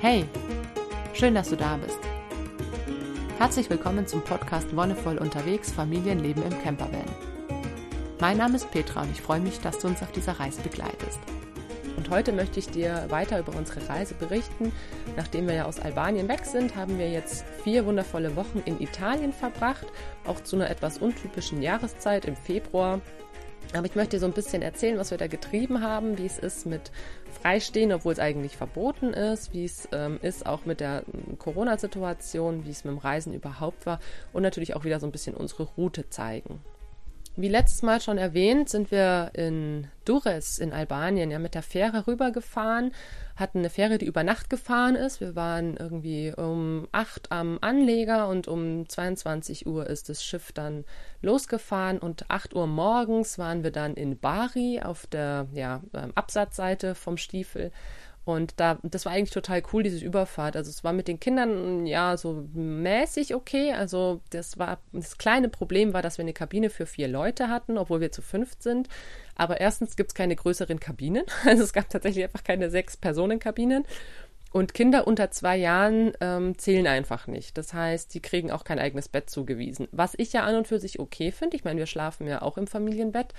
Hey, schön, dass du da bist. Herzlich willkommen zum Podcast Wonnevoll unterwegs Familienleben im Campervan. Mein Name ist Petra und ich freue mich, dass du uns auf dieser Reise begleitest. Und heute möchte ich dir weiter über unsere Reise berichten. Nachdem wir ja aus Albanien weg sind, haben wir jetzt vier wundervolle Wochen in Italien verbracht, auch zu einer etwas untypischen Jahreszeit im Februar. Aber ich möchte so ein bisschen erzählen, was wir da getrieben haben, wie es ist mit Freistehen, obwohl es eigentlich verboten ist, wie es ähm, ist auch mit der ähm, Corona-Situation, wie es mit dem Reisen überhaupt war und natürlich auch wieder so ein bisschen unsere Route zeigen. Wie letztes Mal schon erwähnt, sind wir in Durres in Albanien ja mit der Fähre rübergefahren, hatten eine Fähre, die über Nacht gefahren ist. Wir waren irgendwie um 8 am Anleger und um 22 Uhr ist das Schiff dann losgefahren und 8 Uhr morgens waren wir dann in Bari auf der ja, ähm, Absatzseite vom Stiefel und da, das war eigentlich total cool, diese Überfahrt. Also es war mit den Kindern ja so mäßig okay. Also das war das kleine Problem war, dass wir eine Kabine für vier Leute hatten, obwohl wir zu fünft sind. Aber erstens gibt es keine größeren Kabinen. Also es gab tatsächlich einfach keine sechs Personenkabinen. Und Kinder unter zwei Jahren ähm, zählen einfach nicht. Das heißt, die kriegen auch kein eigenes Bett zugewiesen. Was ich ja an und für sich okay finde. Ich meine, wir schlafen ja auch im Familienbett.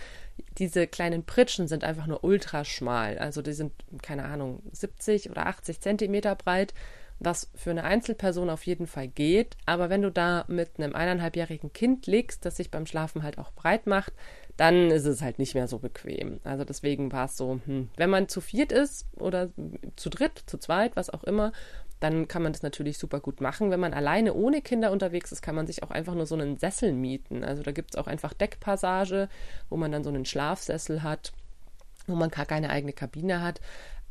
Diese kleinen Pritschen sind einfach nur ultra schmal. Also die sind, keine Ahnung, 70 oder 80 Zentimeter breit, was für eine Einzelperson auf jeden Fall geht. Aber wenn du da mit einem eineinhalbjährigen Kind liegst, das sich beim Schlafen halt auch breit macht, dann ist es halt nicht mehr so bequem. Also deswegen war es so, hm, wenn man zu viert ist oder zu dritt, zu zweit, was auch immer, dann kann man das natürlich super gut machen. Wenn man alleine ohne Kinder unterwegs ist, kann man sich auch einfach nur so einen Sessel mieten. Also da gibt es auch einfach Deckpassage, wo man dann so einen Schlafsessel hat, wo man gar keine eigene Kabine hat.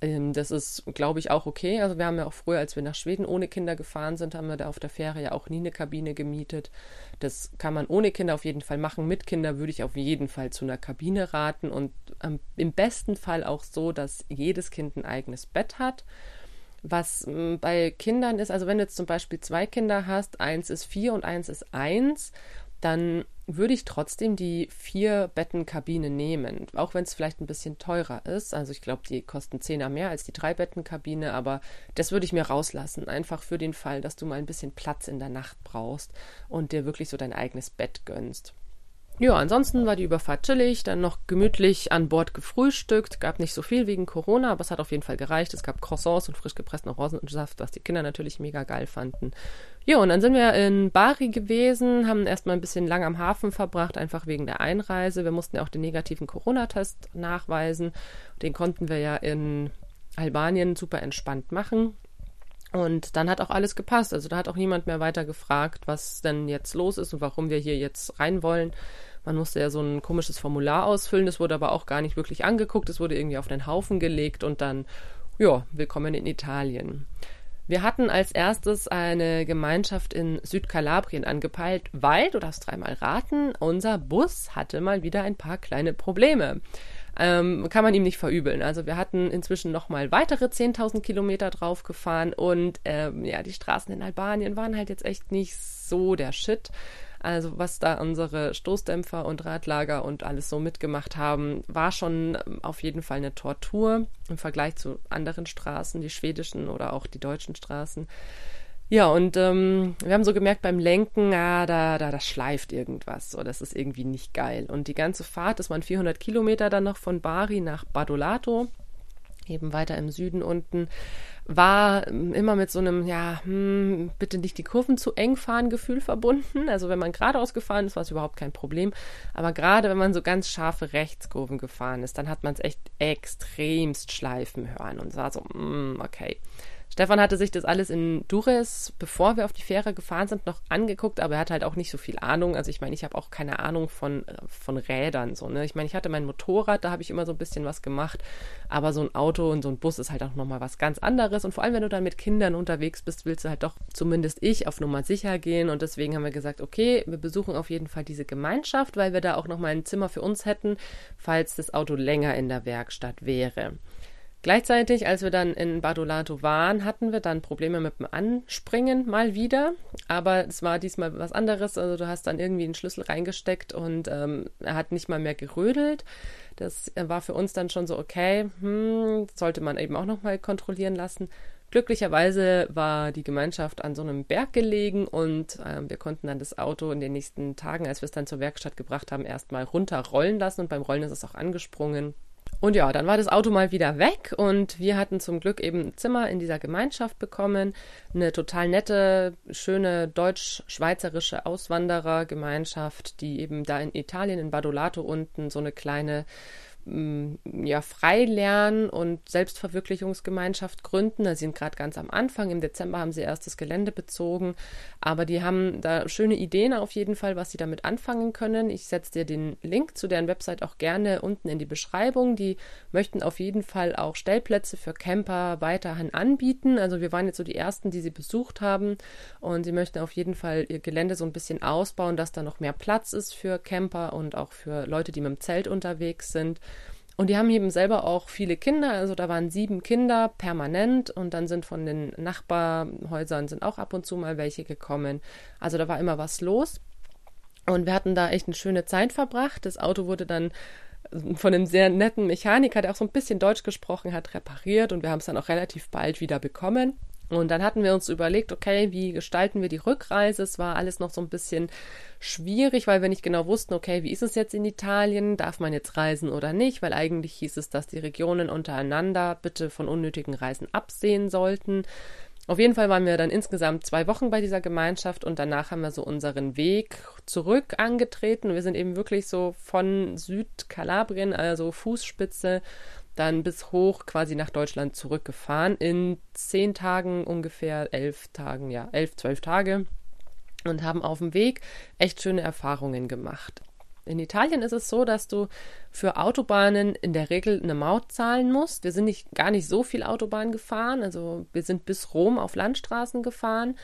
Ähm, das ist, glaube ich, auch okay. Also wir haben ja auch früher, als wir nach Schweden ohne Kinder gefahren sind, haben wir da auf der Fähre ja auch nie eine Kabine gemietet. Das kann man ohne Kinder auf jeden Fall machen. Mit Kinder würde ich auf jeden Fall zu einer Kabine raten und ähm, im besten Fall auch so, dass jedes Kind ein eigenes Bett hat. Was ähm, bei Kindern ist, also wenn du jetzt zum Beispiel zwei Kinder hast, eins ist vier und eins ist eins, dann würde ich trotzdem die vier Bettenkabine nehmen, auch wenn es vielleicht ein bisschen teurer ist. Also ich glaube, die kosten zehner mehr als die drei Bettenkabine, aber das würde ich mir rauslassen, einfach für den Fall, dass du mal ein bisschen Platz in der Nacht brauchst und dir wirklich so dein eigenes Bett gönnst. Ja, ansonsten war die Überfahrt chillig, dann noch gemütlich an Bord gefrühstückt. Gab nicht so viel wegen Corona, aber es hat auf jeden Fall gereicht. Es gab Croissants und frisch gepressten Orangensaft, was die Kinder natürlich mega geil fanden. Ja, und dann sind wir in Bari gewesen, haben erstmal ein bisschen lang am Hafen verbracht, einfach wegen der Einreise. Wir mussten ja auch den negativen Corona-Test nachweisen. Den konnten wir ja in Albanien super entspannt machen. Und dann hat auch alles gepasst. Also da hat auch niemand mehr weiter gefragt, was denn jetzt los ist und warum wir hier jetzt rein wollen. Man musste ja so ein komisches Formular ausfüllen, das wurde aber auch gar nicht wirklich angeguckt, es wurde irgendwie auf den Haufen gelegt und dann, ja, willkommen in Italien. Wir hatten als erstes eine Gemeinschaft in Südkalabrien angepeilt, weil, du darfst dreimal raten, unser Bus hatte mal wieder ein paar kleine Probleme. Ähm, kann man ihm nicht verübeln. Also wir hatten inzwischen nochmal weitere 10.000 Kilometer draufgefahren und ähm, ja, die Straßen in Albanien waren halt jetzt echt nicht so der Shit. Also was da unsere Stoßdämpfer und Radlager und alles so mitgemacht haben, war schon ähm, auf jeden Fall eine Tortur im Vergleich zu anderen Straßen, die schwedischen oder auch die deutschen Straßen. Ja, und ähm, wir haben so gemerkt beim Lenken, ah, da, da, da schleift irgendwas. So, das ist irgendwie nicht geil. Und die ganze Fahrt, das waren 400 Kilometer dann noch von Bari nach Badolato, eben weiter im Süden unten, war immer mit so einem, ja, hm, bitte nicht die Kurven zu eng fahren Gefühl verbunden. Also wenn man geradeaus gefahren ist, war es überhaupt kein Problem. Aber gerade wenn man so ganz scharfe Rechtskurven gefahren ist, dann hat man es echt extremst schleifen hören und sah so, mm, okay. Stefan hatte sich das alles in Dures, bevor wir auf die Fähre gefahren sind, noch angeguckt, aber er hat halt auch nicht so viel Ahnung. Also ich meine, ich habe auch keine Ahnung von, von Rädern. So, ne? Ich meine, ich hatte mein Motorrad, da habe ich immer so ein bisschen was gemacht, aber so ein Auto und so ein Bus ist halt auch nochmal was ganz anderes. Und vor allem, wenn du dann mit Kindern unterwegs bist, willst du halt doch, zumindest ich, auf Nummer sicher gehen. Und deswegen haben wir gesagt, okay, wir besuchen auf jeden Fall diese Gemeinschaft, weil wir da auch nochmal ein Zimmer für uns hätten, falls das Auto länger in der Werkstatt wäre. Gleichzeitig, als wir dann in Badolato waren, hatten wir dann Probleme mit dem Anspringen mal wieder. Aber es war diesmal was anderes. Also du hast dann irgendwie einen Schlüssel reingesteckt und ähm, er hat nicht mal mehr gerödelt. Das war für uns dann schon so, okay, hm, sollte man eben auch nochmal kontrollieren lassen. Glücklicherweise war die Gemeinschaft an so einem Berg gelegen und äh, wir konnten dann das Auto in den nächsten Tagen, als wir es dann zur Werkstatt gebracht haben, erstmal runterrollen lassen und beim Rollen ist es auch angesprungen. Und ja, dann war das Auto mal wieder weg und wir hatten zum Glück eben ein Zimmer in dieser Gemeinschaft bekommen. Eine total nette, schöne deutsch-schweizerische Auswanderergemeinschaft, die eben da in Italien, in Badolato unten so eine kleine ja, Freilernen und Selbstverwirklichungsgemeinschaft gründen. Da sind gerade ganz am Anfang. Im Dezember haben sie erst das Gelände bezogen. Aber die haben da schöne Ideen auf jeden Fall, was sie damit anfangen können. Ich setze dir den Link zu deren Website auch gerne unten in die Beschreibung. Die möchten auf jeden Fall auch Stellplätze für Camper weiterhin anbieten. Also wir waren jetzt so die ersten, die sie besucht haben. Und sie möchten auf jeden Fall ihr Gelände so ein bisschen ausbauen, dass da noch mehr Platz ist für Camper und auch für Leute, die mit dem Zelt unterwegs sind. Und die haben eben selber auch viele Kinder, also da waren sieben Kinder permanent und dann sind von den Nachbarhäusern sind auch ab und zu mal welche gekommen. Also da war immer was los. Und wir hatten da echt eine schöne Zeit verbracht. Das Auto wurde dann von einem sehr netten Mechaniker, der auch so ein bisschen Deutsch gesprochen hat, repariert und wir haben es dann auch relativ bald wieder bekommen. Und dann hatten wir uns überlegt, okay, wie gestalten wir die Rückreise? Es war alles noch so ein bisschen schwierig, weil wir nicht genau wussten, okay, wie ist es jetzt in Italien? Darf man jetzt reisen oder nicht? Weil eigentlich hieß es, dass die Regionen untereinander bitte von unnötigen Reisen absehen sollten. Auf jeden Fall waren wir dann insgesamt zwei Wochen bei dieser Gemeinschaft und danach haben wir so unseren Weg zurück angetreten. Wir sind eben wirklich so von Südkalabrien, also Fußspitze, dann bis hoch quasi nach Deutschland zurückgefahren. In zehn Tagen ungefähr, elf Tagen, ja, elf, zwölf Tage und haben auf dem Weg echt schöne Erfahrungen gemacht. In Italien ist es so, dass du für Autobahnen in der Regel eine Maut zahlen musst. Wir sind nicht, gar nicht so viel Autobahn gefahren. Also wir sind bis Rom auf Landstraßen gefahren.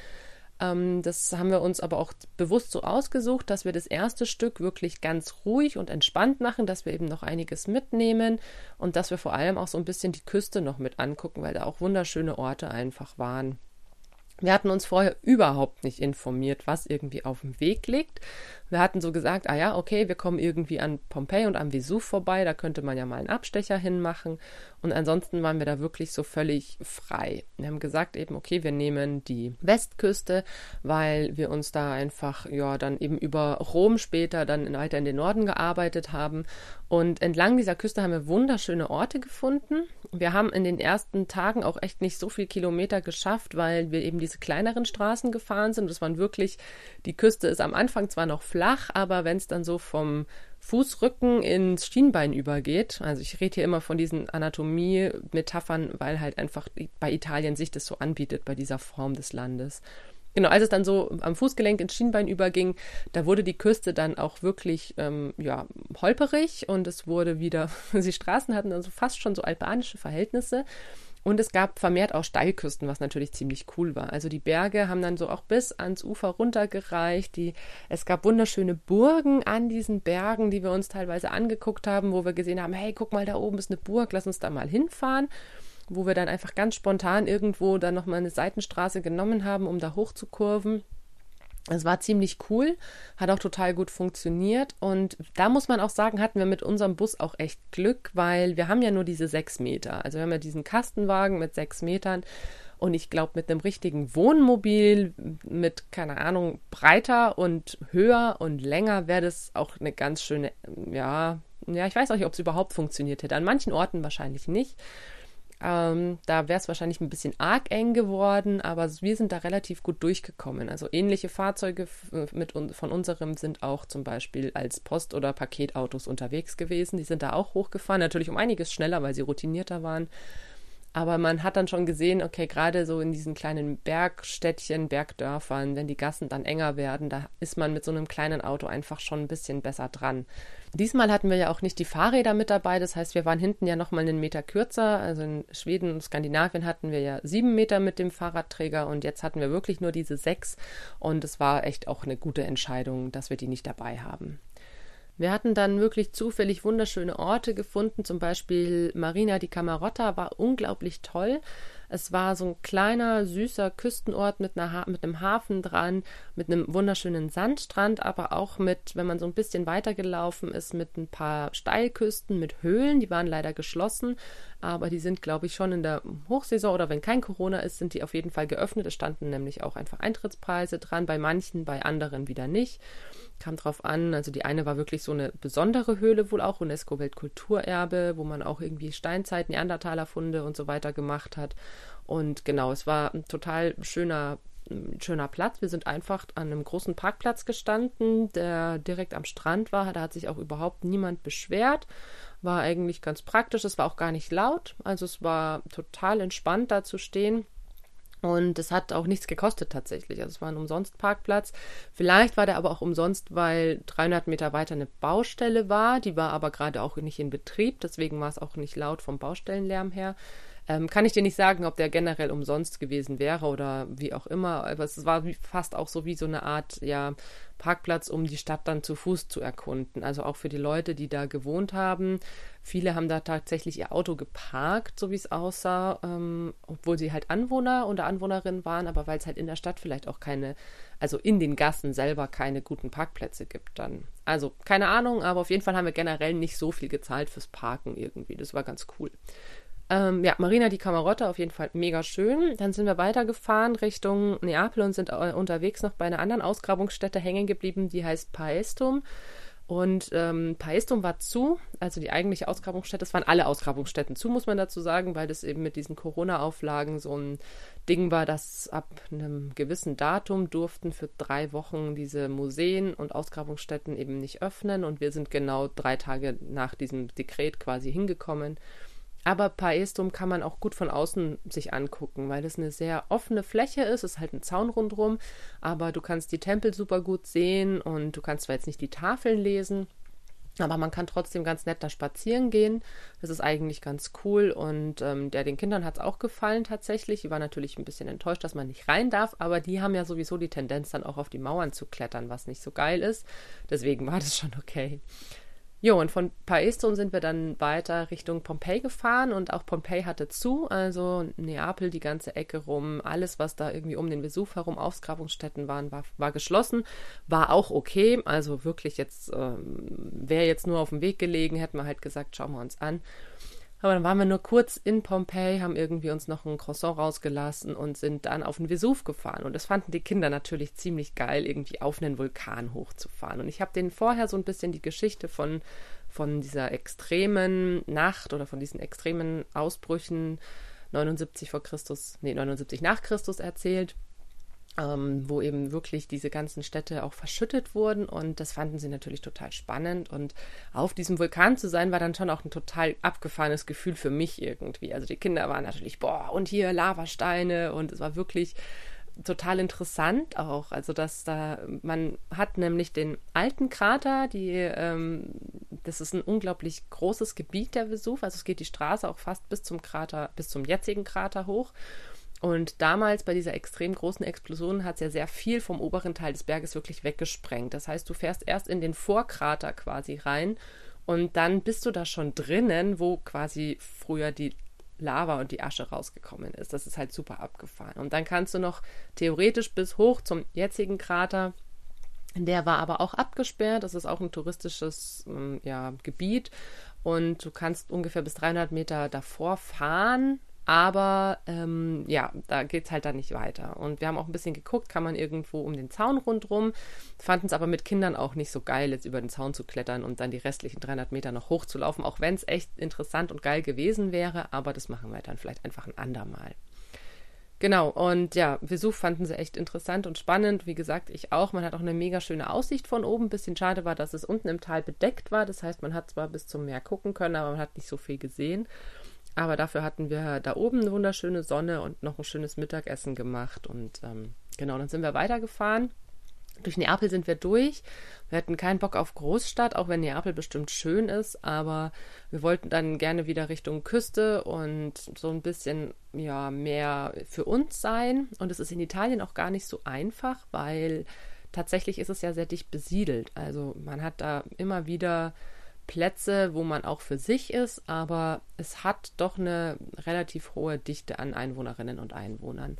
Ähm, das haben wir uns aber auch bewusst so ausgesucht, dass wir das erste Stück wirklich ganz ruhig und entspannt machen, dass wir eben noch einiges mitnehmen und dass wir vor allem auch so ein bisschen die Küste noch mit angucken, weil da auch wunderschöne Orte einfach waren. Wir hatten uns vorher überhaupt nicht informiert, was irgendwie auf dem Weg liegt. Wir hatten so gesagt, ah ja, okay, wir kommen irgendwie an Pompeji und am Vesuv vorbei, da könnte man ja mal einen Abstecher hinmachen. Und ansonsten waren wir da wirklich so völlig frei. Wir haben gesagt eben, okay, wir nehmen die Westküste, weil wir uns da einfach, ja, dann eben über Rom später dann weiter in den Norden gearbeitet haben. Und entlang dieser Küste haben wir wunderschöne Orte gefunden. Wir haben in den ersten Tagen auch echt nicht so viel Kilometer geschafft, weil wir eben diese kleineren Straßen gefahren sind. Das waren wirklich, die Küste ist am Anfang zwar noch flach, aber wenn es dann so vom Fußrücken ins Schienbein übergeht. Also ich rede hier immer von diesen Anatomie-Metaphern, weil halt einfach bei Italien sich das so anbietet, bei dieser Form des Landes. Genau, als es dann so am Fußgelenk ins Schienbein überging, da wurde die Küste dann auch wirklich ähm, ja, holperig und es wurde wieder, die Straßen hatten also fast schon so albanische Verhältnisse. Und es gab vermehrt auch Steilküsten, was natürlich ziemlich cool war. Also die Berge haben dann so auch bis ans Ufer runtergereicht. Die, es gab wunderschöne Burgen an diesen Bergen, die wir uns teilweise angeguckt haben, wo wir gesehen haben, hey, guck mal, da oben ist eine Burg, lass uns da mal hinfahren. Wo wir dann einfach ganz spontan irgendwo dann nochmal eine Seitenstraße genommen haben, um da hochzukurven. Es war ziemlich cool, hat auch total gut funktioniert und da muss man auch sagen, hatten wir mit unserem Bus auch echt Glück, weil wir haben ja nur diese sechs Meter. Also wir haben ja diesen Kastenwagen mit sechs Metern und ich glaube mit einem richtigen Wohnmobil mit, keine Ahnung, breiter und höher und länger wäre das auch eine ganz schöne, ja, ja, ich weiß auch nicht, ob es überhaupt funktioniert hätte. An manchen Orten wahrscheinlich nicht. Ähm, da wäre es wahrscheinlich ein bisschen arg eng geworden, aber wir sind da relativ gut durchgekommen. Also ähnliche Fahrzeuge mit, von unserem sind auch zum Beispiel als Post- oder Paketautos unterwegs gewesen. Die sind da auch hochgefahren, natürlich um einiges schneller, weil sie routinierter waren. Aber man hat dann schon gesehen, okay, gerade so in diesen kleinen Bergstädtchen, Bergdörfern, wenn die Gassen dann enger werden, da ist man mit so einem kleinen Auto einfach schon ein bisschen besser dran. Diesmal hatten wir ja auch nicht die Fahrräder mit dabei, das heißt, wir waren hinten ja nochmal einen Meter kürzer. Also in Schweden und Skandinavien hatten wir ja sieben Meter mit dem Fahrradträger und jetzt hatten wir wirklich nur diese sechs und es war echt auch eine gute Entscheidung, dass wir die nicht dabei haben. Wir hatten dann wirklich zufällig wunderschöne Orte gefunden, zum Beispiel Marina di Camarotta war unglaublich toll. Es war so ein kleiner, süßer Küstenort mit, einer mit einem Hafen dran, mit einem wunderschönen Sandstrand, aber auch mit, wenn man so ein bisschen weitergelaufen ist, mit ein paar Steilküsten, mit Höhlen. Die waren leider geschlossen, aber die sind, glaube ich, schon in der Hochsaison oder wenn kein Corona ist, sind die auf jeden Fall geöffnet. Es standen nämlich auch einfach Eintrittspreise dran, bei manchen, bei anderen wieder nicht. Kam drauf an, also die eine war wirklich so eine besondere Höhle, wohl auch UNESCO-Weltkulturerbe, wo man auch irgendwie Steinzeit, Neandertalerfunde und so weiter gemacht hat. Und genau, es war ein total schöner schöner Platz. Wir sind einfach an einem großen Parkplatz gestanden, der direkt am Strand war. Da hat sich auch überhaupt niemand beschwert. War eigentlich ganz praktisch. Es war auch gar nicht laut. Also es war total entspannt da zu stehen. Und es hat auch nichts gekostet tatsächlich. Also es war ein umsonst Parkplatz. Vielleicht war der aber auch umsonst, weil 300 Meter weiter eine Baustelle war. Die war aber gerade auch nicht in Betrieb. Deswegen war es auch nicht laut vom Baustellenlärm her. Ähm, kann ich dir nicht sagen, ob der generell umsonst gewesen wäre oder wie auch immer. Aber es war fast auch so wie so eine Art, ja, Parkplatz, um die Stadt dann zu Fuß zu erkunden. Also auch für die Leute, die da gewohnt haben. Viele haben da tatsächlich ihr Auto geparkt, so wie es aussah, ähm, obwohl sie halt Anwohner oder Anwohnerinnen waren, aber weil es halt in der Stadt vielleicht auch keine, also in den Gassen selber keine guten Parkplätze gibt dann. Also keine Ahnung, aber auf jeden Fall haben wir generell nicht so viel gezahlt fürs Parken irgendwie. Das war ganz cool. Ähm, ja, Marina di Camarotta auf jeden Fall mega schön. Dann sind wir weitergefahren Richtung Neapel und sind äh, unterwegs noch bei einer anderen Ausgrabungsstätte hängen geblieben, die heißt Paestum. Und ähm, Paestum war zu, also die eigentliche Ausgrabungsstätte. Es waren alle Ausgrabungsstätten zu, muss man dazu sagen, weil das eben mit diesen Corona-Auflagen so ein Ding war, dass ab einem gewissen Datum durften für drei Wochen diese Museen und Ausgrabungsstätten eben nicht öffnen. Und wir sind genau drei Tage nach diesem Dekret quasi hingekommen. Aber Paestum kann man auch gut von außen sich angucken, weil es eine sehr offene Fläche ist. Es ist halt ein Zaun rundherum, aber du kannst die Tempel super gut sehen und du kannst zwar jetzt nicht die Tafeln lesen, aber man kann trotzdem ganz nett da spazieren gehen. Das ist eigentlich ganz cool und ähm, der den Kindern hat es auch gefallen tatsächlich. Die waren natürlich ein bisschen enttäuscht, dass man nicht rein darf, aber die haben ja sowieso die Tendenz dann auch auf die Mauern zu klettern, was nicht so geil ist. Deswegen war das schon okay. Jo, und von Paestum sind wir dann weiter Richtung Pompeji gefahren und auch Pompeji hatte zu, also Neapel die ganze Ecke rum, alles, was da irgendwie um den Vesuv herum Ausgrabungsstätten waren, war, war geschlossen, war auch okay, also wirklich jetzt, ähm, wäre jetzt nur auf dem Weg gelegen, hätten wir halt gesagt, schauen wir uns an. Aber dann waren wir nur kurz in Pompeji, haben irgendwie uns noch ein Croissant rausgelassen und sind dann auf den Vesuv gefahren. Und das fanden die Kinder natürlich ziemlich geil, irgendwie auf einen Vulkan hochzufahren. Und ich habe denen vorher so ein bisschen die Geschichte von, von dieser extremen Nacht oder von diesen extremen Ausbrüchen 79 vor Christus, nee, 79 nach Christus erzählt ähm, wo eben wirklich diese ganzen Städte auch verschüttet wurden. Und das fanden sie natürlich total spannend. Und auf diesem Vulkan zu sein, war dann schon auch ein total abgefahrenes Gefühl für mich irgendwie. Also die Kinder waren natürlich, boah, und hier Lavasteine. Und es war wirklich total interessant auch. Also, dass da, man hat nämlich den alten Krater, die, ähm, das ist ein unglaublich großes Gebiet der Vesuv. Also es geht die Straße auch fast bis zum Krater, bis zum jetzigen Krater hoch. Und damals bei dieser extrem großen Explosion hat es ja sehr viel vom oberen Teil des Berges wirklich weggesprengt. Das heißt, du fährst erst in den Vorkrater quasi rein und dann bist du da schon drinnen, wo quasi früher die Lava und die Asche rausgekommen ist. Das ist halt super abgefahren. Und dann kannst du noch theoretisch bis hoch zum jetzigen Krater. Der war aber auch abgesperrt. Das ist auch ein touristisches ähm, ja, Gebiet. Und du kannst ungefähr bis 300 Meter davor fahren aber ähm, ja, da geht es halt dann nicht weiter. Und wir haben auch ein bisschen geguckt, kann man irgendwo um den Zaun rundherum. Fanden es aber mit Kindern auch nicht so geil, jetzt über den Zaun zu klettern und dann die restlichen 300 Meter noch hochzulaufen, auch wenn es echt interessant und geil gewesen wäre. Aber das machen wir dann vielleicht einfach ein andermal. Genau, und ja, Vesuv fanden sie echt interessant und spannend. Wie gesagt, ich auch. Man hat auch eine mega schöne Aussicht von oben. Bisschen schade war, dass es unten im Tal bedeckt war. Das heißt, man hat zwar bis zum Meer gucken können, aber man hat nicht so viel gesehen. Aber dafür hatten wir da oben eine wunderschöne Sonne und noch ein schönes Mittagessen gemacht. Und ähm, genau, dann sind wir weitergefahren. Durch Neapel sind wir durch. Wir hatten keinen Bock auf Großstadt, auch wenn Neapel bestimmt schön ist, aber wir wollten dann gerne wieder Richtung Küste und so ein bisschen ja mehr für uns sein. Und es ist in Italien auch gar nicht so einfach, weil tatsächlich ist es ja sehr dicht besiedelt. Also man hat da immer wieder Plätze, wo man auch für sich ist, aber es hat doch eine relativ hohe Dichte an Einwohnerinnen und Einwohnern.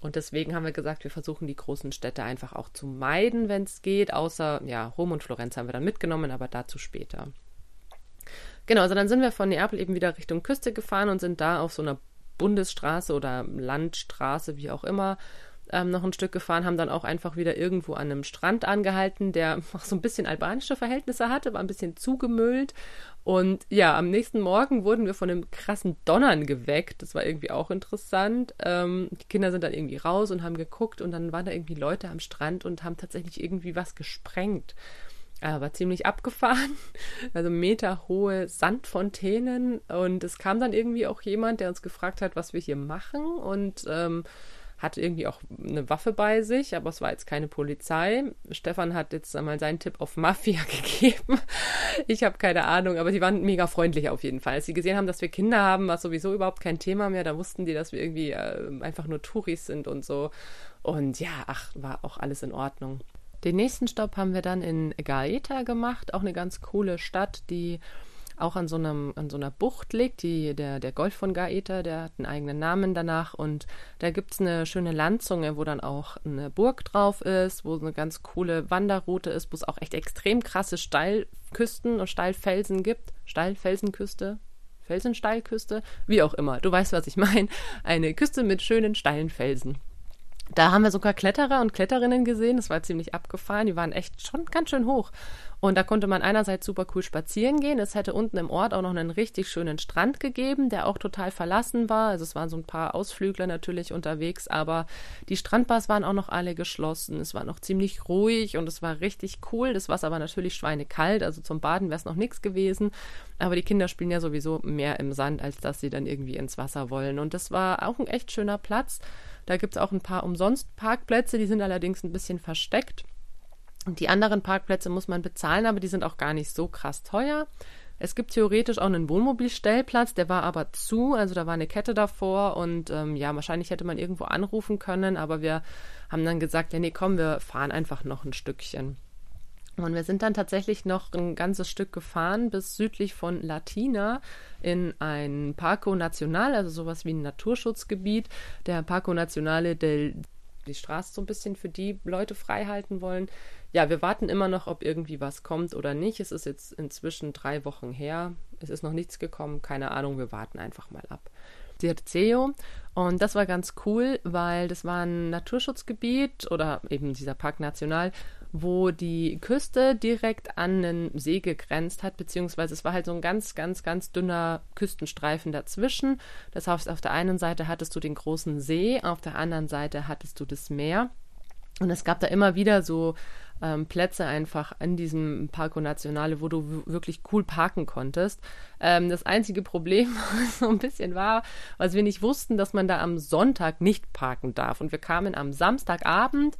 Und deswegen haben wir gesagt, wir versuchen die großen Städte einfach auch zu meiden, wenn es geht, außer, ja, Rom und Florenz haben wir dann mitgenommen, aber dazu später. Genau, also dann sind wir von Neapel eben wieder Richtung Küste gefahren und sind da auf so einer Bundesstraße oder Landstraße, wie auch immer, ähm, noch ein Stück gefahren, haben dann auch einfach wieder irgendwo an einem Strand angehalten, der auch so ein bisschen albanische Verhältnisse hatte, war ein bisschen zugemüllt. Und ja, am nächsten Morgen wurden wir von einem krassen Donnern geweckt. Das war irgendwie auch interessant. Ähm, die Kinder sind dann irgendwie raus und haben geguckt und dann waren da irgendwie Leute am Strand und haben tatsächlich irgendwie was gesprengt. Aber ziemlich abgefahren. Also meterhohe Sandfontänen. Und es kam dann irgendwie auch jemand, der uns gefragt hat, was wir hier machen. Und ähm, hatte irgendwie auch eine Waffe bei sich, aber es war jetzt keine Polizei. Stefan hat jetzt einmal seinen Tipp auf Mafia gegeben. Ich habe keine Ahnung, aber die waren mega freundlich auf jeden Fall. Als sie gesehen haben, dass wir Kinder haben, war sowieso überhaupt kein Thema mehr. Da wussten die, dass wir irgendwie äh, einfach nur Touris sind und so. Und ja, ach, war auch alles in Ordnung. Den nächsten Stopp haben wir dann in Gaeta gemacht, auch eine ganz coole Stadt, die auch an so, einem, an so einer Bucht liegt. Die, der, der Golf von Gaeta, der hat einen eigenen Namen danach. Und da gibt es eine schöne Landzunge, wo dann auch eine Burg drauf ist, wo eine ganz coole Wanderroute ist, wo es auch echt extrem krasse Steilküsten und Steilfelsen gibt. Steilfelsenküste, Felsensteilküste, wie auch immer. Du weißt, was ich meine. Eine Küste mit schönen steilen Felsen. Da haben wir sogar Kletterer und Kletterinnen gesehen. Das war ziemlich abgefahren. Die waren echt schon ganz schön hoch. Und da konnte man einerseits super cool spazieren gehen. Es hätte unten im Ort auch noch einen richtig schönen Strand gegeben, der auch total verlassen war. Also es waren so ein paar Ausflügler natürlich unterwegs, aber die Strandbars waren auch noch alle geschlossen. Es war noch ziemlich ruhig und es war richtig cool. Das war aber natürlich schweinekalt, also zum Baden wäre es noch nichts gewesen. Aber die Kinder spielen ja sowieso mehr im Sand, als dass sie dann irgendwie ins Wasser wollen. Und das war auch ein echt schöner Platz. Da gibt es auch ein paar umsonst Parkplätze, die sind allerdings ein bisschen versteckt. Die anderen Parkplätze muss man bezahlen, aber die sind auch gar nicht so krass teuer. Es gibt theoretisch auch einen Wohnmobilstellplatz, der war aber zu, also da war eine Kette davor und ähm, ja, wahrscheinlich hätte man irgendwo anrufen können, aber wir haben dann gesagt, ja, nee, komm, wir fahren einfach noch ein Stückchen. Und wir sind dann tatsächlich noch ein ganzes Stück gefahren bis südlich von Latina in ein Parco Nacional, also sowas wie ein Naturschutzgebiet. Der Parco Nacionale del die Straße so ein bisschen für die Leute frei halten wollen. Ja, wir warten immer noch, ob irgendwie was kommt oder nicht. Es ist jetzt inzwischen drei Wochen her. Es ist noch nichts gekommen. Keine Ahnung, wir warten einfach mal ab. Dirceo. Und das war ganz cool, weil das war ein Naturschutzgebiet oder eben dieser Park National, wo die Küste direkt an einen See gegrenzt hat, beziehungsweise es war halt so ein ganz, ganz, ganz dünner Küstenstreifen dazwischen. Das heißt, auf der einen Seite hattest du den großen See, auf der anderen Seite hattest du das Meer. Und es gab da immer wieder so ähm, Plätze einfach in diesem Parco Nationale, wo du wirklich cool parken konntest. Ähm, das einzige Problem so ein bisschen war, was wir nicht wussten, dass man da am Sonntag nicht parken darf. Und wir kamen am Samstagabend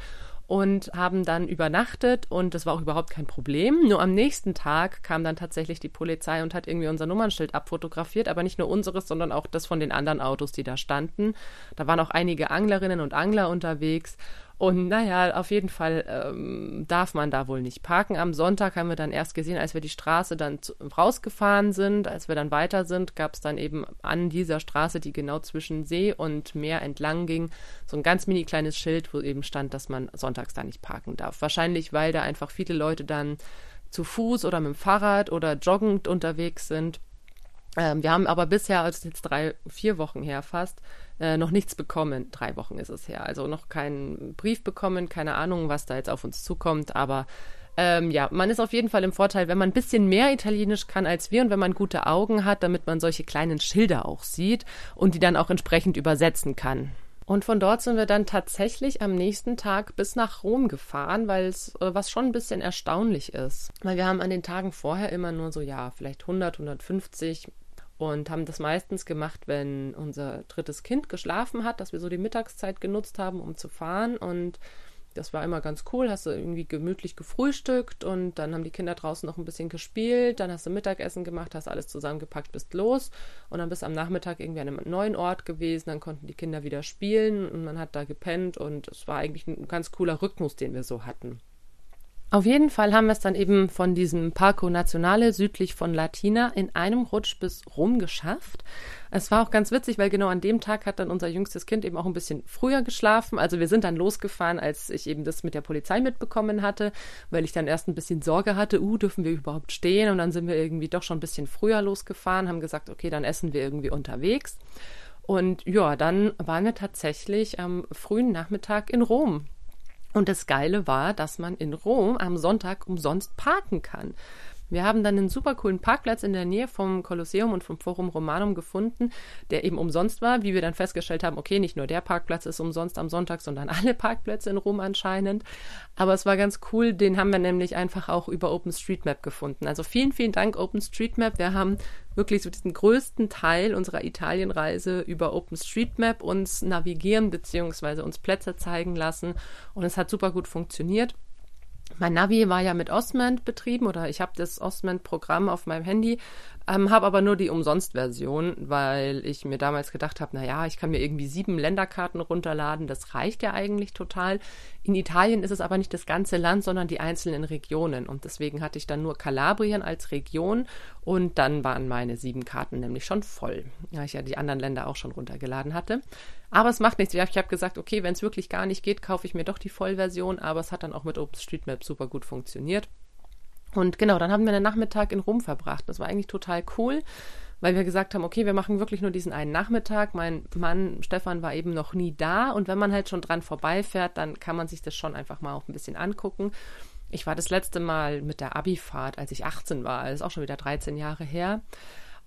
und haben dann übernachtet und das war auch überhaupt kein Problem. Nur am nächsten Tag kam dann tatsächlich die Polizei und hat irgendwie unser Nummernschild abfotografiert, aber nicht nur unseres, sondern auch das von den anderen Autos, die da standen. Da waren auch einige Anglerinnen und Angler unterwegs und naja, auf jeden Fall ähm, darf man da wohl nicht parken. Am Sonntag haben wir dann erst gesehen, als wir die Straße dann rausgefahren sind, als wir dann weiter sind, gab es dann eben an dieser Straße, die genau zwischen See und Meer entlang ging, so ein ganz mini kleines Schild, wo eben stand, dass man sonntags da nicht parken darf. Wahrscheinlich, weil da einfach viele Leute dann zu Fuß oder mit dem Fahrrad oder joggend unterwegs sind. Ähm, wir haben aber bisher, also jetzt drei, vier Wochen her fast, äh, noch nichts bekommen. Drei Wochen ist es her. Also noch keinen Brief bekommen, keine Ahnung, was da jetzt auf uns zukommt. Aber ähm, ja, man ist auf jeden Fall im Vorteil, wenn man ein bisschen mehr Italienisch kann als wir und wenn man gute Augen hat, damit man solche kleinen Schilder auch sieht und die dann auch entsprechend übersetzen kann. Und von dort sind wir dann tatsächlich am nächsten Tag bis nach Rom gefahren, weil es äh, was schon ein bisschen erstaunlich ist. Weil wir haben an den Tagen vorher immer nur so, ja, vielleicht 100, 150, und haben das meistens gemacht, wenn unser drittes Kind geschlafen hat, dass wir so die Mittagszeit genutzt haben, um zu fahren. Und das war immer ganz cool, hast du irgendwie gemütlich gefrühstückt und dann haben die Kinder draußen noch ein bisschen gespielt, dann hast du Mittagessen gemacht, hast alles zusammengepackt, bist los. Und dann bist am Nachmittag irgendwie an einem neuen Ort gewesen, dann konnten die Kinder wieder spielen und man hat da gepennt. Und es war eigentlich ein ganz cooler Rhythmus, den wir so hatten. Auf jeden Fall haben wir es dann eben von diesem Parco Nazionale südlich von Latina in einem Rutsch bis Rom geschafft. Es war auch ganz witzig, weil genau an dem Tag hat dann unser jüngstes Kind eben auch ein bisschen früher geschlafen. Also wir sind dann losgefahren, als ich eben das mit der Polizei mitbekommen hatte, weil ich dann erst ein bisschen Sorge hatte, uh, dürfen wir überhaupt stehen? Und dann sind wir irgendwie doch schon ein bisschen früher losgefahren, haben gesagt, okay, dann essen wir irgendwie unterwegs. Und ja, dann waren wir tatsächlich am frühen Nachmittag in Rom. Und das Geile war, dass man in Rom am Sonntag umsonst parken kann. Wir haben dann einen super coolen Parkplatz in der Nähe vom Kolosseum und vom Forum Romanum gefunden, der eben umsonst war, wie wir dann festgestellt haben, okay, nicht nur der Parkplatz ist umsonst am Sonntag, sondern alle Parkplätze in Rom anscheinend. Aber es war ganz cool, den haben wir nämlich einfach auch über OpenStreetMap gefunden. Also vielen, vielen Dank OpenStreetMap. Wir haben wirklich so diesen größten Teil unserer Italienreise über OpenStreetMap uns navigieren bzw. uns Plätze zeigen lassen und es hat super gut funktioniert. Mein Navi war ja mit Osmand betrieben oder ich habe das Osmand-Programm auf meinem Handy, ähm, habe aber nur die Umsonst-Version, weil ich mir damals gedacht habe, naja, ich kann mir irgendwie sieben Länderkarten runterladen, das reicht ja eigentlich total. In Italien ist es aber nicht das ganze Land, sondern die einzelnen Regionen und deswegen hatte ich dann nur Kalabrien als Region und dann waren meine sieben Karten nämlich schon voll, weil ich ja die anderen Länder auch schon runtergeladen hatte. Aber es macht nichts. Ich habe gesagt, okay, wenn es wirklich gar nicht geht, kaufe ich mir doch die Vollversion. Aber es hat dann auch mit OpenStreetMap super gut funktioniert. Und genau, dann haben wir einen Nachmittag in Rom verbracht. Das war eigentlich total cool, weil wir gesagt haben, okay, wir machen wirklich nur diesen einen Nachmittag. Mein Mann Stefan war eben noch nie da. Und wenn man halt schon dran vorbeifährt, dann kann man sich das schon einfach mal auch ein bisschen angucken. Ich war das letzte Mal mit der Abifahrt, als ich 18 war. Das ist auch schon wieder 13 Jahre her.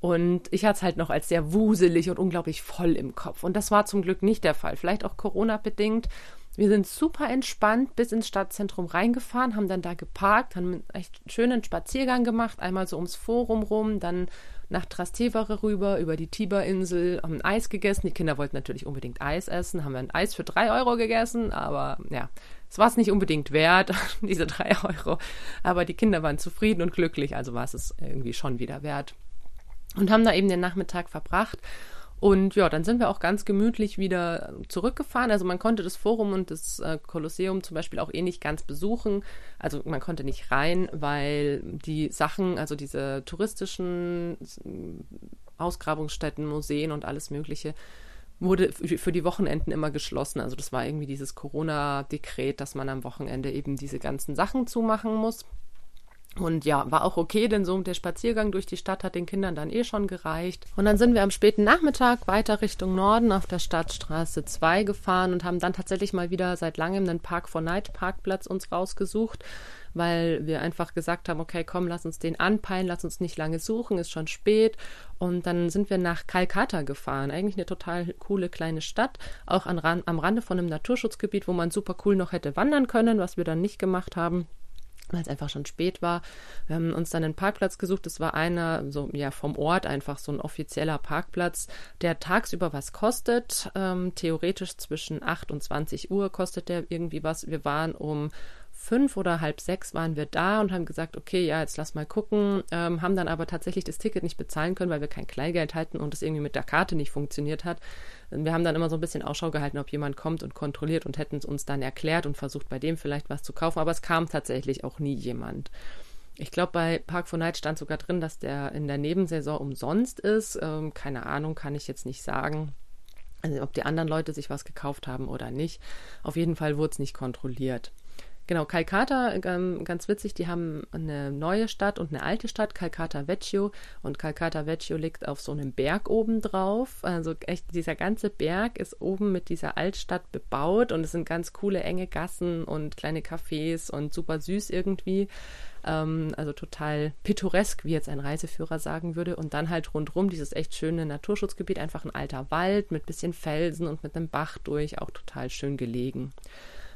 Und ich hatte es halt noch als sehr wuselig und unglaublich voll im Kopf. Und das war zum Glück nicht der Fall. Vielleicht auch Corona-bedingt. Wir sind super entspannt bis ins Stadtzentrum reingefahren, haben dann da geparkt, haben einen echt schönen Spaziergang gemacht, einmal so ums Forum rum, dann nach Trastevere rüber, über die Tiberinsel, haben Eis gegessen. Die Kinder wollten natürlich unbedingt Eis essen, haben ein Eis für drei Euro gegessen, aber ja, es war es nicht unbedingt wert, diese drei Euro. Aber die Kinder waren zufrieden und glücklich, also war es es irgendwie schon wieder wert und haben da eben den Nachmittag verbracht. Und ja, dann sind wir auch ganz gemütlich wieder zurückgefahren. Also man konnte das Forum und das äh, Kolosseum zum Beispiel auch eh nicht ganz besuchen. Also man konnte nicht rein, weil die Sachen, also diese touristischen Ausgrabungsstätten, Museen und alles Mögliche, wurde für die Wochenenden immer geschlossen. Also das war irgendwie dieses Corona-Dekret, dass man am Wochenende eben diese ganzen Sachen zumachen muss. Und ja, war auch okay, denn so der Spaziergang durch die Stadt hat den Kindern dann eh schon gereicht. Und dann sind wir am späten Nachmittag weiter Richtung Norden auf der Stadtstraße 2 gefahren und haben dann tatsächlich mal wieder seit langem einen Park for Night Parkplatz uns rausgesucht, weil wir einfach gesagt haben, okay, komm, lass uns den anpeilen, lass uns nicht lange suchen, ist schon spät. Und dann sind wir nach Calcutta gefahren, eigentlich eine total coole kleine Stadt, auch an, am Rande von einem Naturschutzgebiet, wo man super cool noch hätte wandern können, was wir dann nicht gemacht haben weil es einfach schon spät war. Wir haben uns dann einen Parkplatz gesucht. Das war einer, so ja, vom Ort einfach so ein offizieller Parkplatz, der tagsüber was kostet. Ähm, theoretisch zwischen 8 und 20 Uhr kostet der irgendwie was. Wir waren um fünf oder halb sechs waren wir da und haben gesagt, okay, ja, jetzt lass mal gucken, ähm, haben dann aber tatsächlich das Ticket nicht bezahlen können, weil wir kein Kleingeld hatten und es irgendwie mit der Karte nicht funktioniert hat. Wir haben dann immer so ein bisschen Ausschau gehalten, ob jemand kommt und kontrolliert und hätten es uns dann erklärt und versucht, bei dem vielleicht was zu kaufen, aber es kam tatsächlich auch nie jemand. Ich glaube, bei Park for Night stand sogar drin, dass der in der Nebensaison umsonst ist. Ähm, keine Ahnung, kann ich jetzt nicht sagen. Also ob die anderen Leute sich was gekauft haben oder nicht. Auf jeden Fall wurde es nicht kontrolliert. Genau, Calcata, ganz witzig, die haben eine neue Stadt und eine alte Stadt, Calcata Vecchio. Und Calcata Vecchio liegt auf so einem Berg oben drauf. Also echt, dieser ganze Berg ist oben mit dieser Altstadt bebaut und es sind ganz coole, enge Gassen und kleine Cafés und super süß irgendwie. Ähm, also total pittoresk, wie jetzt ein Reiseführer sagen würde. Und dann halt rundrum dieses echt schöne Naturschutzgebiet, einfach ein alter Wald mit bisschen Felsen und mit einem Bach durch, auch total schön gelegen.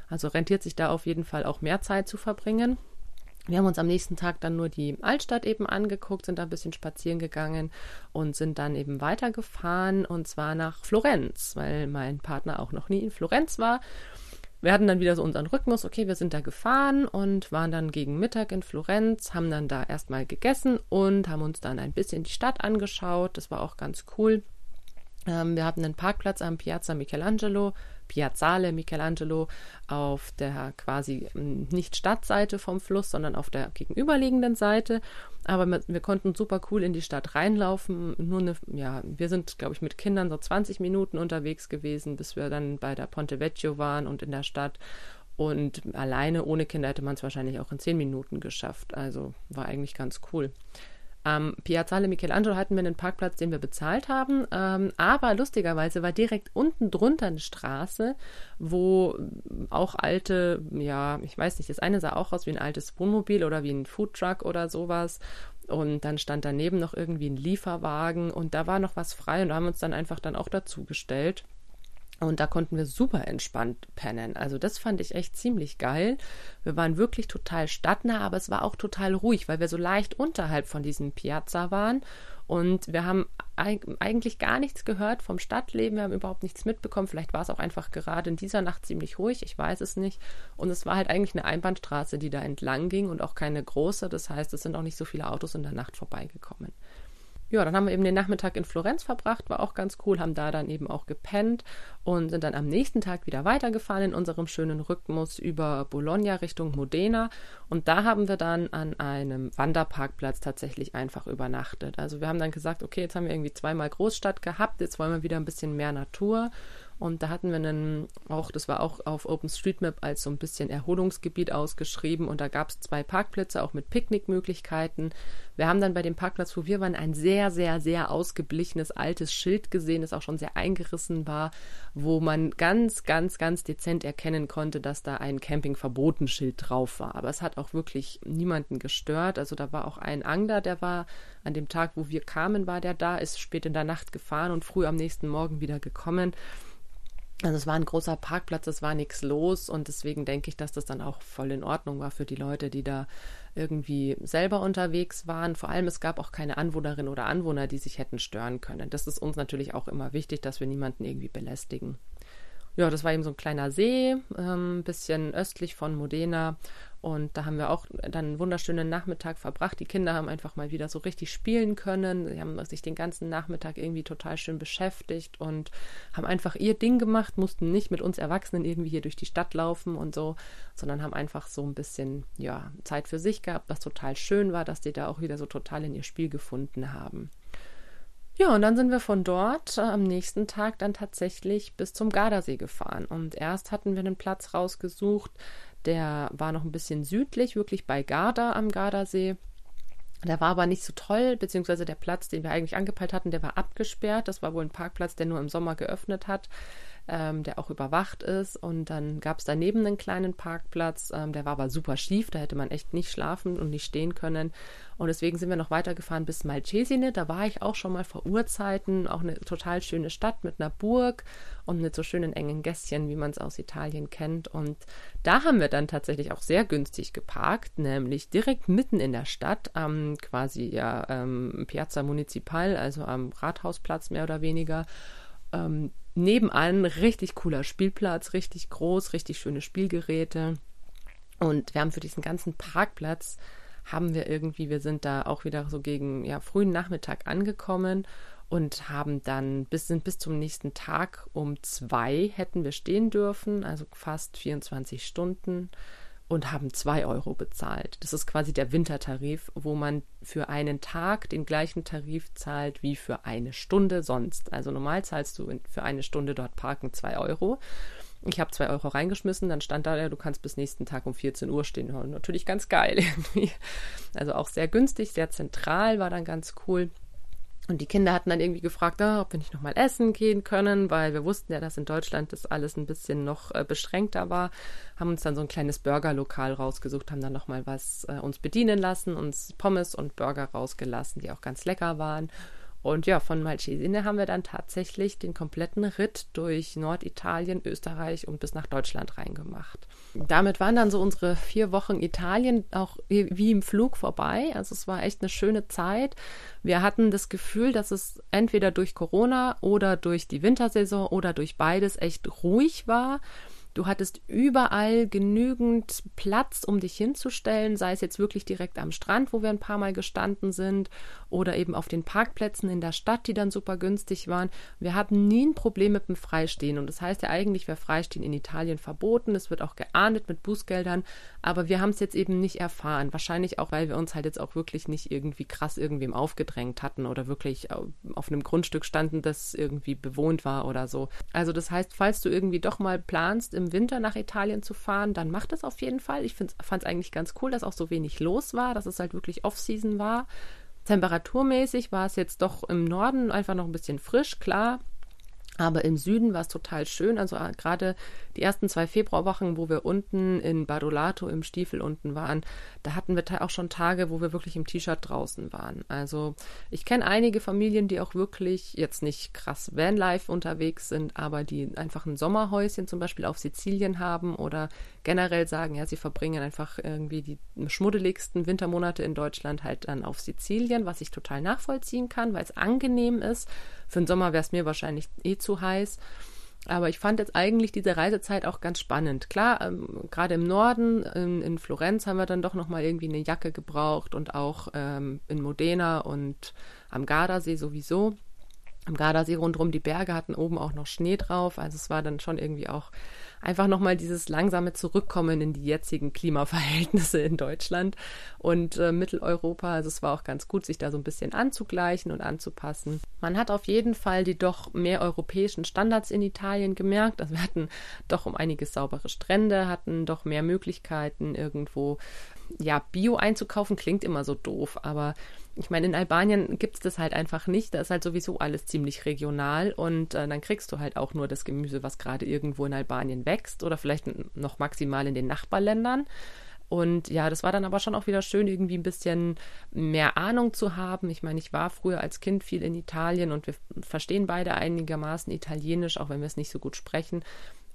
Also rentiert sich da auf jeden Fall auch mehr Zeit zu verbringen. Wir haben uns am nächsten Tag dann nur die Altstadt eben angeguckt, sind da ein bisschen spazieren gegangen und sind dann eben weitergefahren und zwar nach Florenz, weil mein Partner auch noch nie in Florenz war. Wir hatten dann wieder so unseren Rhythmus, okay, wir sind da gefahren und waren dann gegen Mittag in Florenz, haben dann da erstmal gegessen und haben uns dann ein bisschen die Stadt angeschaut. Das war auch ganz cool. Ähm, wir hatten einen Parkplatz am Piazza Michelangelo, Piazzale Michelangelo, auf der quasi hm, nicht Stadtseite vom Fluss, sondern auf der gegenüberliegenden Seite. Aber wir konnten super cool in die Stadt reinlaufen. Nur eine, ja, wir sind, glaube ich, mit Kindern so 20 Minuten unterwegs gewesen, bis wir dann bei der Ponte Vecchio waren und in der Stadt. Und alleine ohne Kinder hätte man es wahrscheinlich auch in 10 Minuten geschafft. Also war eigentlich ganz cool. Am Piazzale Michelangelo hatten wir einen Parkplatz, den wir bezahlt haben. Ähm, aber lustigerweise war direkt unten drunter eine Straße, wo auch alte, ja, ich weiß nicht, das eine sah auch aus wie ein altes Wohnmobil oder wie ein Foodtruck oder sowas. Und dann stand daneben noch irgendwie ein Lieferwagen und da war noch was frei und haben uns dann einfach dann auch dazu gestellt. Und da konnten wir super entspannt pennen. Also das fand ich echt ziemlich geil. Wir waren wirklich total stadtnah, aber es war auch total ruhig, weil wir so leicht unterhalb von diesem Piazza waren. Und wir haben eigentlich gar nichts gehört vom Stadtleben. Wir haben überhaupt nichts mitbekommen. Vielleicht war es auch einfach gerade in dieser Nacht ziemlich ruhig. Ich weiß es nicht. Und es war halt eigentlich eine Einbahnstraße, die da entlang ging und auch keine große. Das heißt, es sind auch nicht so viele Autos in der Nacht vorbeigekommen ja, dann haben wir eben den Nachmittag in Florenz verbracht, war auch ganz cool, haben da dann eben auch gepennt und sind dann am nächsten Tag wieder weitergefahren in unserem schönen Rhythmus über Bologna Richtung Modena. Und da haben wir dann an einem Wanderparkplatz tatsächlich einfach übernachtet. Also wir haben dann gesagt, okay, jetzt haben wir irgendwie zweimal Großstadt gehabt, jetzt wollen wir wieder ein bisschen mehr Natur. Und da hatten wir einen, auch, das war auch auf OpenStreetMap als so ein bisschen Erholungsgebiet ausgeschrieben und da gab es zwei Parkplätze, auch mit Picknickmöglichkeiten. Wir haben dann bei dem Parkplatz, wo wir waren, ein sehr, sehr, sehr ausgeblichenes altes Schild gesehen, das auch schon sehr eingerissen war, wo man ganz, ganz, ganz dezent erkennen konnte, dass da ein Campingverbotenschild drauf war. Aber es hat auch wirklich niemanden gestört. Also da war auch ein Angler, der war an dem Tag, wo wir kamen, war der da, ist spät in der Nacht gefahren und früh am nächsten Morgen wieder gekommen. Also es war ein großer Parkplatz, es war nichts los und deswegen denke ich, dass das dann auch voll in Ordnung war für die Leute, die da irgendwie selber unterwegs waren. Vor allem es gab auch keine Anwohnerinnen oder Anwohner, die sich hätten stören können. Das ist uns natürlich auch immer wichtig, dass wir niemanden irgendwie belästigen. Ja, das war eben so ein kleiner See, ein ähm, bisschen östlich von Modena und da haben wir auch dann einen wunderschönen Nachmittag verbracht. Die Kinder haben einfach mal wieder so richtig spielen können. Sie haben sich den ganzen Nachmittag irgendwie total schön beschäftigt und haben einfach ihr Ding gemacht, mussten nicht mit uns Erwachsenen irgendwie hier durch die Stadt laufen und so, sondern haben einfach so ein bisschen, ja, Zeit für sich gehabt, was total schön war, dass die da auch wieder so total in ihr Spiel gefunden haben. Ja, und dann sind wir von dort äh, am nächsten Tag dann tatsächlich bis zum Gardasee gefahren. Und erst hatten wir einen Platz rausgesucht, der war noch ein bisschen südlich, wirklich bei Garda am Gardasee. Der war aber nicht so toll, beziehungsweise der Platz, den wir eigentlich angepeilt hatten, der war abgesperrt. Das war wohl ein Parkplatz, der nur im Sommer geöffnet hat ähm, der auch überwacht ist. Und dann gab es daneben einen kleinen Parkplatz, ähm, der war aber super schief, da hätte man echt nicht schlafen und nicht stehen können. Und deswegen sind wir noch weitergefahren bis Malcesine. Da war ich auch schon mal vor Urzeiten. Auch eine total schöne Stadt mit einer Burg und mit so schönen engen Gässchen, wie man es aus Italien kennt. Und da haben wir dann tatsächlich auch sehr günstig geparkt, nämlich direkt mitten in der Stadt, am quasi ja ähm, Piazza Municipal, also am Rathausplatz mehr oder weniger. Ähm, nebenan richtig cooler Spielplatz, richtig groß, richtig schöne Spielgeräte. Und wir haben für diesen ganzen Parkplatz haben wir irgendwie, wir sind da auch wieder so gegen ja, frühen Nachmittag angekommen und haben dann bis, sind bis zum nächsten Tag um zwei hätten wir stehen dürfen, also fast 24 Stunden und haben zwei Euro bezahlt. Das ist quasi der Wintertarif, wo man für einen Tag den gleichen Tarif zahlt wie für eine Stunde sonst. Also normal zahlst du für eine Stunde dort parken zwei Euro. Ich habe zwei Euro reingeschmissen, dann stand da, ja, du kannst bis nächsten Tag um 14 Uhr stehen. Und natürlich ganz geil irgendwie. Also auch sehr günstig, sehr zentral, war dann ganz cool. Und die Kinder hatten dann irgendwie gefragt, ah, ob wir nicht nochmal essen gehen können, weil wir wussten ja, dass in Deutschland das alles ein bisschen noch äh, beschränkter war. Haben uns dann so ein kleines Burgerlokal rausgesucht, haben dann nochmal was äh, uns bedienen lassen, uns Pommes und Burger rausgelassen, die auch ganz lecker waren. Und ja, von Malcesine haben wir dann tatsächlich den kompletten Ritt durch Norditalien, Österreich und bis nach Deutschland reingemacht. Damit waren dann so unsere vier Wochen Italien auch wie im Flug vorbei. Also es war echt eine schöne Zeit. Wir hatten das Gefühl, dass es entweder durch Corona oder durch die Wintersaison oder durch beides echt ruhig war Du hattest überall genügend Platz, um dich hinzustellen, sei es jetzt wirklich direkt am Strand, wo wir ein paar Mal gestanden sind, oder eben auf den Parkplätzen in der Stadt, die dann super günstig waren. Wir hatten nie ein Problem mit dem Freistehen. Und das heißt ja eigentlich, wäre Freistehen in Italien verboten. Es wird auch geahndet mit Bußgeldern. Aber wir haben es jetzt eben nicht erfahren. Wahrscheinlich auch, weil wir uns halt jetzt auch wirklich nicht irgendwie krass irgendwem aufgedrängt hatten oder wirklich auf einem Grundstück standen, das irgendwie bewohnt war oder so. Also das heißt, falls du irgendwie doch mal planst, im Winter nach Italien zu fahren, dann mach das auf jeden Fall. Ich fand es eigentlich ganz cool, dass auch so wenig los war, dass es halt wirklich Off-Season war. Temperaturmäßig war es jetzt doch im Norden einfach noch ein bisschen frisch, klar. Aber im Süden war es total schön. Also äh, gerade die ersten zwei Februarwochen, wo wir unten in Badolato im Stiefel unten waren, da hatten wir auch schon Tage, wo wir wirklich im T-Shirt draußen waren. Also ich kenne einige Familien, die auch wirklich jetzt nicht krass Vanlife unterwegs sind, aber die einfach ein Sommerhäuschen zum Beispiel auf Sizilien haben oder generell sagen, ja, sie verbringen einfach irgendwie die schmuddeligsten Wintermonate in Deutschland halt dann auf Sizilien, was ich total nachvollziehen kann, weil es angenehm ist. Für den Sommer wäre es mir wahrscheinlich eh zu heiß. Aber ich fand jetzt eigentlich diese Reisezeit auch ganz spannend. Klar, ähm, gerade im Norden, in, in, Florenz haben wir dann doch nochmal irgendwie eine Jacke gebraucht und auch ähm, in Modena und am Gardasee sowieso. Am Gardasee rundherum die Berge hatten oben auch noch Schnee drauf. Also es war dann schon irgendwie auch einfach nochmal dieses langsame Zurückkommen in die jetzigen Klimaverhältnisse in Deutschland und äh, Mitteleuropa. Also es war auch ganz gut, sich da so ein bisschen anzugleichen und anzupassen. Man hat auf jeden Fall die doch mehr europäischen Standards in Italien gemerkt. Also wir hatten doch um einiges saubere Strände, hatten doch mehr Möglichkeiten irgendwo ja, Bio einzukaufen klingt immer so doof, aber ich meine, in Albanien gibt es das halt einfach nicht. Da ist halt sowieso alles ziemlich regional und äh, dann kriegst du halt auch nur das Gemüse, was gerade irgendwo in Albanien wächst oder vielleicht noch maximal in den Nachbarländern. Und ja, das war dann aber schon auch wieder schön, irgendwie ein bisschen mehr Ahnung zu haben. Ich meine, ich war früher als Kind viel in Italien und wir verstehen beide einigermaßen Italienisch, auch wenn wir es nicht so gut sprechen.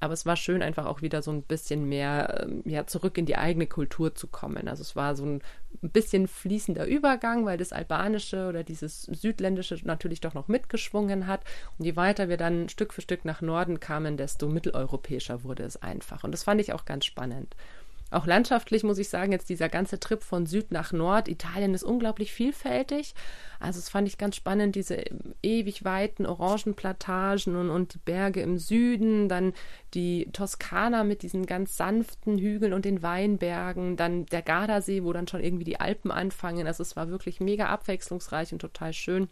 Aber es war schön, einfach auch wieder so ein bisschen mehr ähm, ja, zurück in die eigene Kultur zu kommen. Also es war so ein bisschen fließender Übergang, weil das Albanische oder dieses Südländische natürlich doch noch mitgeschwungen hat. Und je weiter wir dann Stück für Stück nach Norden kamen, desto mitteleuropäischer wurde es einfach. Und das fand ich auch ganz spannend. Auch landschaftlich muss ich sagen, jetzt dieser ganze Trip von Süd nach Nord. Italien ist unglaublich vielfältig. Also das fand ich ganz spannend, diese ewig weiten Orangenplantagen und, und die Berge im Süden, dann die Toskana mit diesen ganz sanften Hügeln und den Weinbergen, dann der Gardasee, wo dann schon irgendwie die Alpen anfangen. Also es war wirklich mega abwechslungsreich und total schön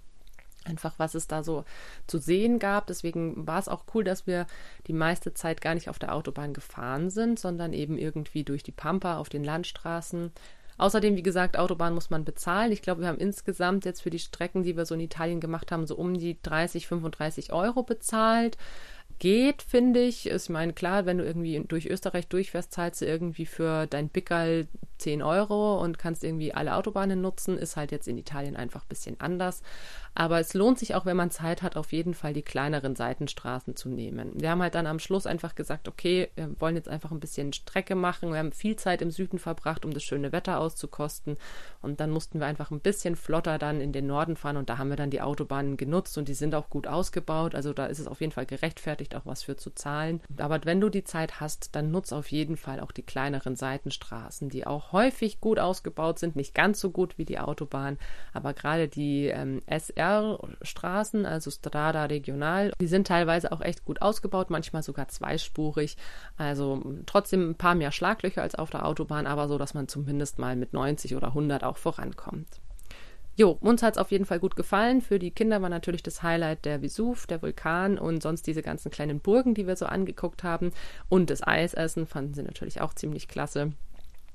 einfach was es da so zu sehen gab. Deswegen war es auch cool, dass wir die meiste Zeit gar nicht auf der Autobahn gefahren sind, sondern eben irgendwie durch die Pampa auf den Landstraßen. Außerdem, wie gesagt, Autobahn muss man bezahlen. Ich glaube, wir haben insgesamt jetzt für die Strecken, die wir so in Italien gemacht haben, so um die 30, 35 Euro bezahlt geht, finde ich. Ich meine, klar, wenn du irgendwie durch Österreich durchfährst, zahlst du irgendwie für dein Pickerl 10 Euro und kannst irgendwie alle Autobahnen nutzen. Ist halt jetzt in Italien einfach ein bisschen anders. Aber es lohnt sich auch, wenn man Zeit hat, auf jeden Fall die kleineren Seitenstraßen zu nehmen. Wir haben halt dann am Schluss einfach gesagt, okay, wir wollen jetzt einfach ein bisschen Strecke machen. Wir haben viel Zeit im Süden verbracht, um das schöne Wetter auszukosten. Und dann mussten wir einfach ein bisschen flotter dann in den Norden fahren und da haben wir dann die Autobahnen genutzt und die sind auch gut ausgebaut. Also da ist es auf jeden Fall gerechtfertigt, auch was für zu zahlen. Aber wenn du die Zeit hast, dann nutz auf jeden Fall auch die kleineren Seitenstraßen, die auch häufig gut ausgebaut sind, nicht ganz so gut wie die Autobahn, aber gerade die ähm, SR SR-Straßen, also Strada Regional. Die sind teilweise auch echt gut ausgebaut, manchmal sogar zweispurig. Also trotzdem ein paar mehr Schlaglöcher als auf der Autobahn, aber so, dass man zumindest mal mit 90 oder 100 auch vorankommt. Jo, uns hat es auf jeden Fall gut gefallen. Für die Kinder war natürlich das Highlight der Vesuv, der Vulkan und sonst diese ganzen kleinen Burgen, die wir so angeguckt haben. Und das Eisessen fanden sie natürlich auch ziemlich klasse.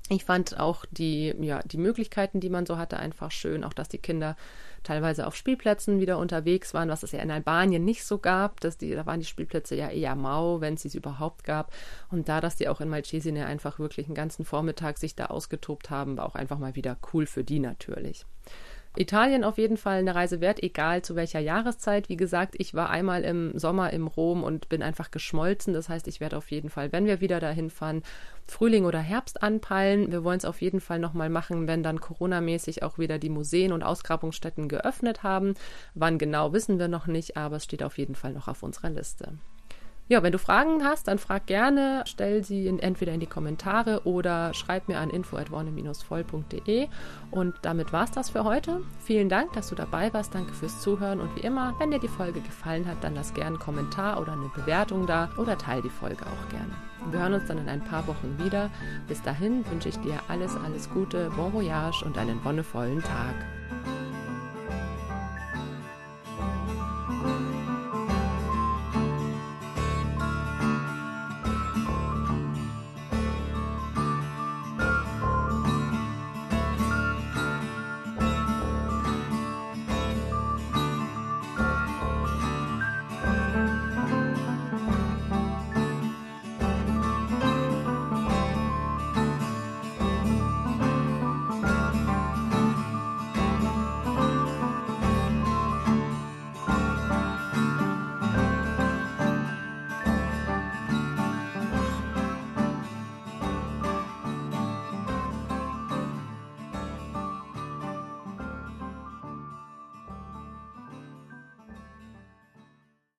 Ich fand auch die, ja, die Möglichkeiten, die man so hatte, einfach schön. Auch, dass die Kinder teilweise auf Spielplätzen wieder unterwegs waren, was es ja in Albanien nicht so gab. Dass die, da waren die Spielplätze ja eher mau, wenn es sie überhaupt gab. Und da, dass die auch in Malcesine einfach wirklich einen ganzen Vormittag sich da ausgetobt haben, war auch einfach mal wieder cool für die natürlich. Italien auf jeden Fall eine Reise wert, egal zu welcher Jahreszeit. Wie gesagt, ich war einmal im Sommer im Rom und bin einfach geschmolzen. Das heißt, ich werde auf jeden Fall, wenn wir wieder dahin fahren, Frühling oder Herbst anpeilen. Wir wollen es auf jeden Fall nochmal machen, wenn dann Corona-mäßig auch wieder die Museen und Ausgrabungsstätten geöffnet haben. Wann genau wissen wir noch nicht, aber es steht auf jeden Fall noch auf unserer Liste. Ja, wenn du Fragen hast, dann frag gerne, stell sie in, entweder in die Kommentare oder schreib mir an info@wonne-voll.de und damit war's das für heute. Vielen Dank, dass du dabei warst. Danke fürs Zuhören und wie immer, wenn dir die Folge gefallen hat, dann lass gerne einen Kommentar oder eine Bewertung da oder teile die Folge auch gerne. Wir hören uns dann in ein paar Wochen wieder. Bis dahin wünsche ich dir alles, alles Gute, bon voyage und einen wonnevollen Tag.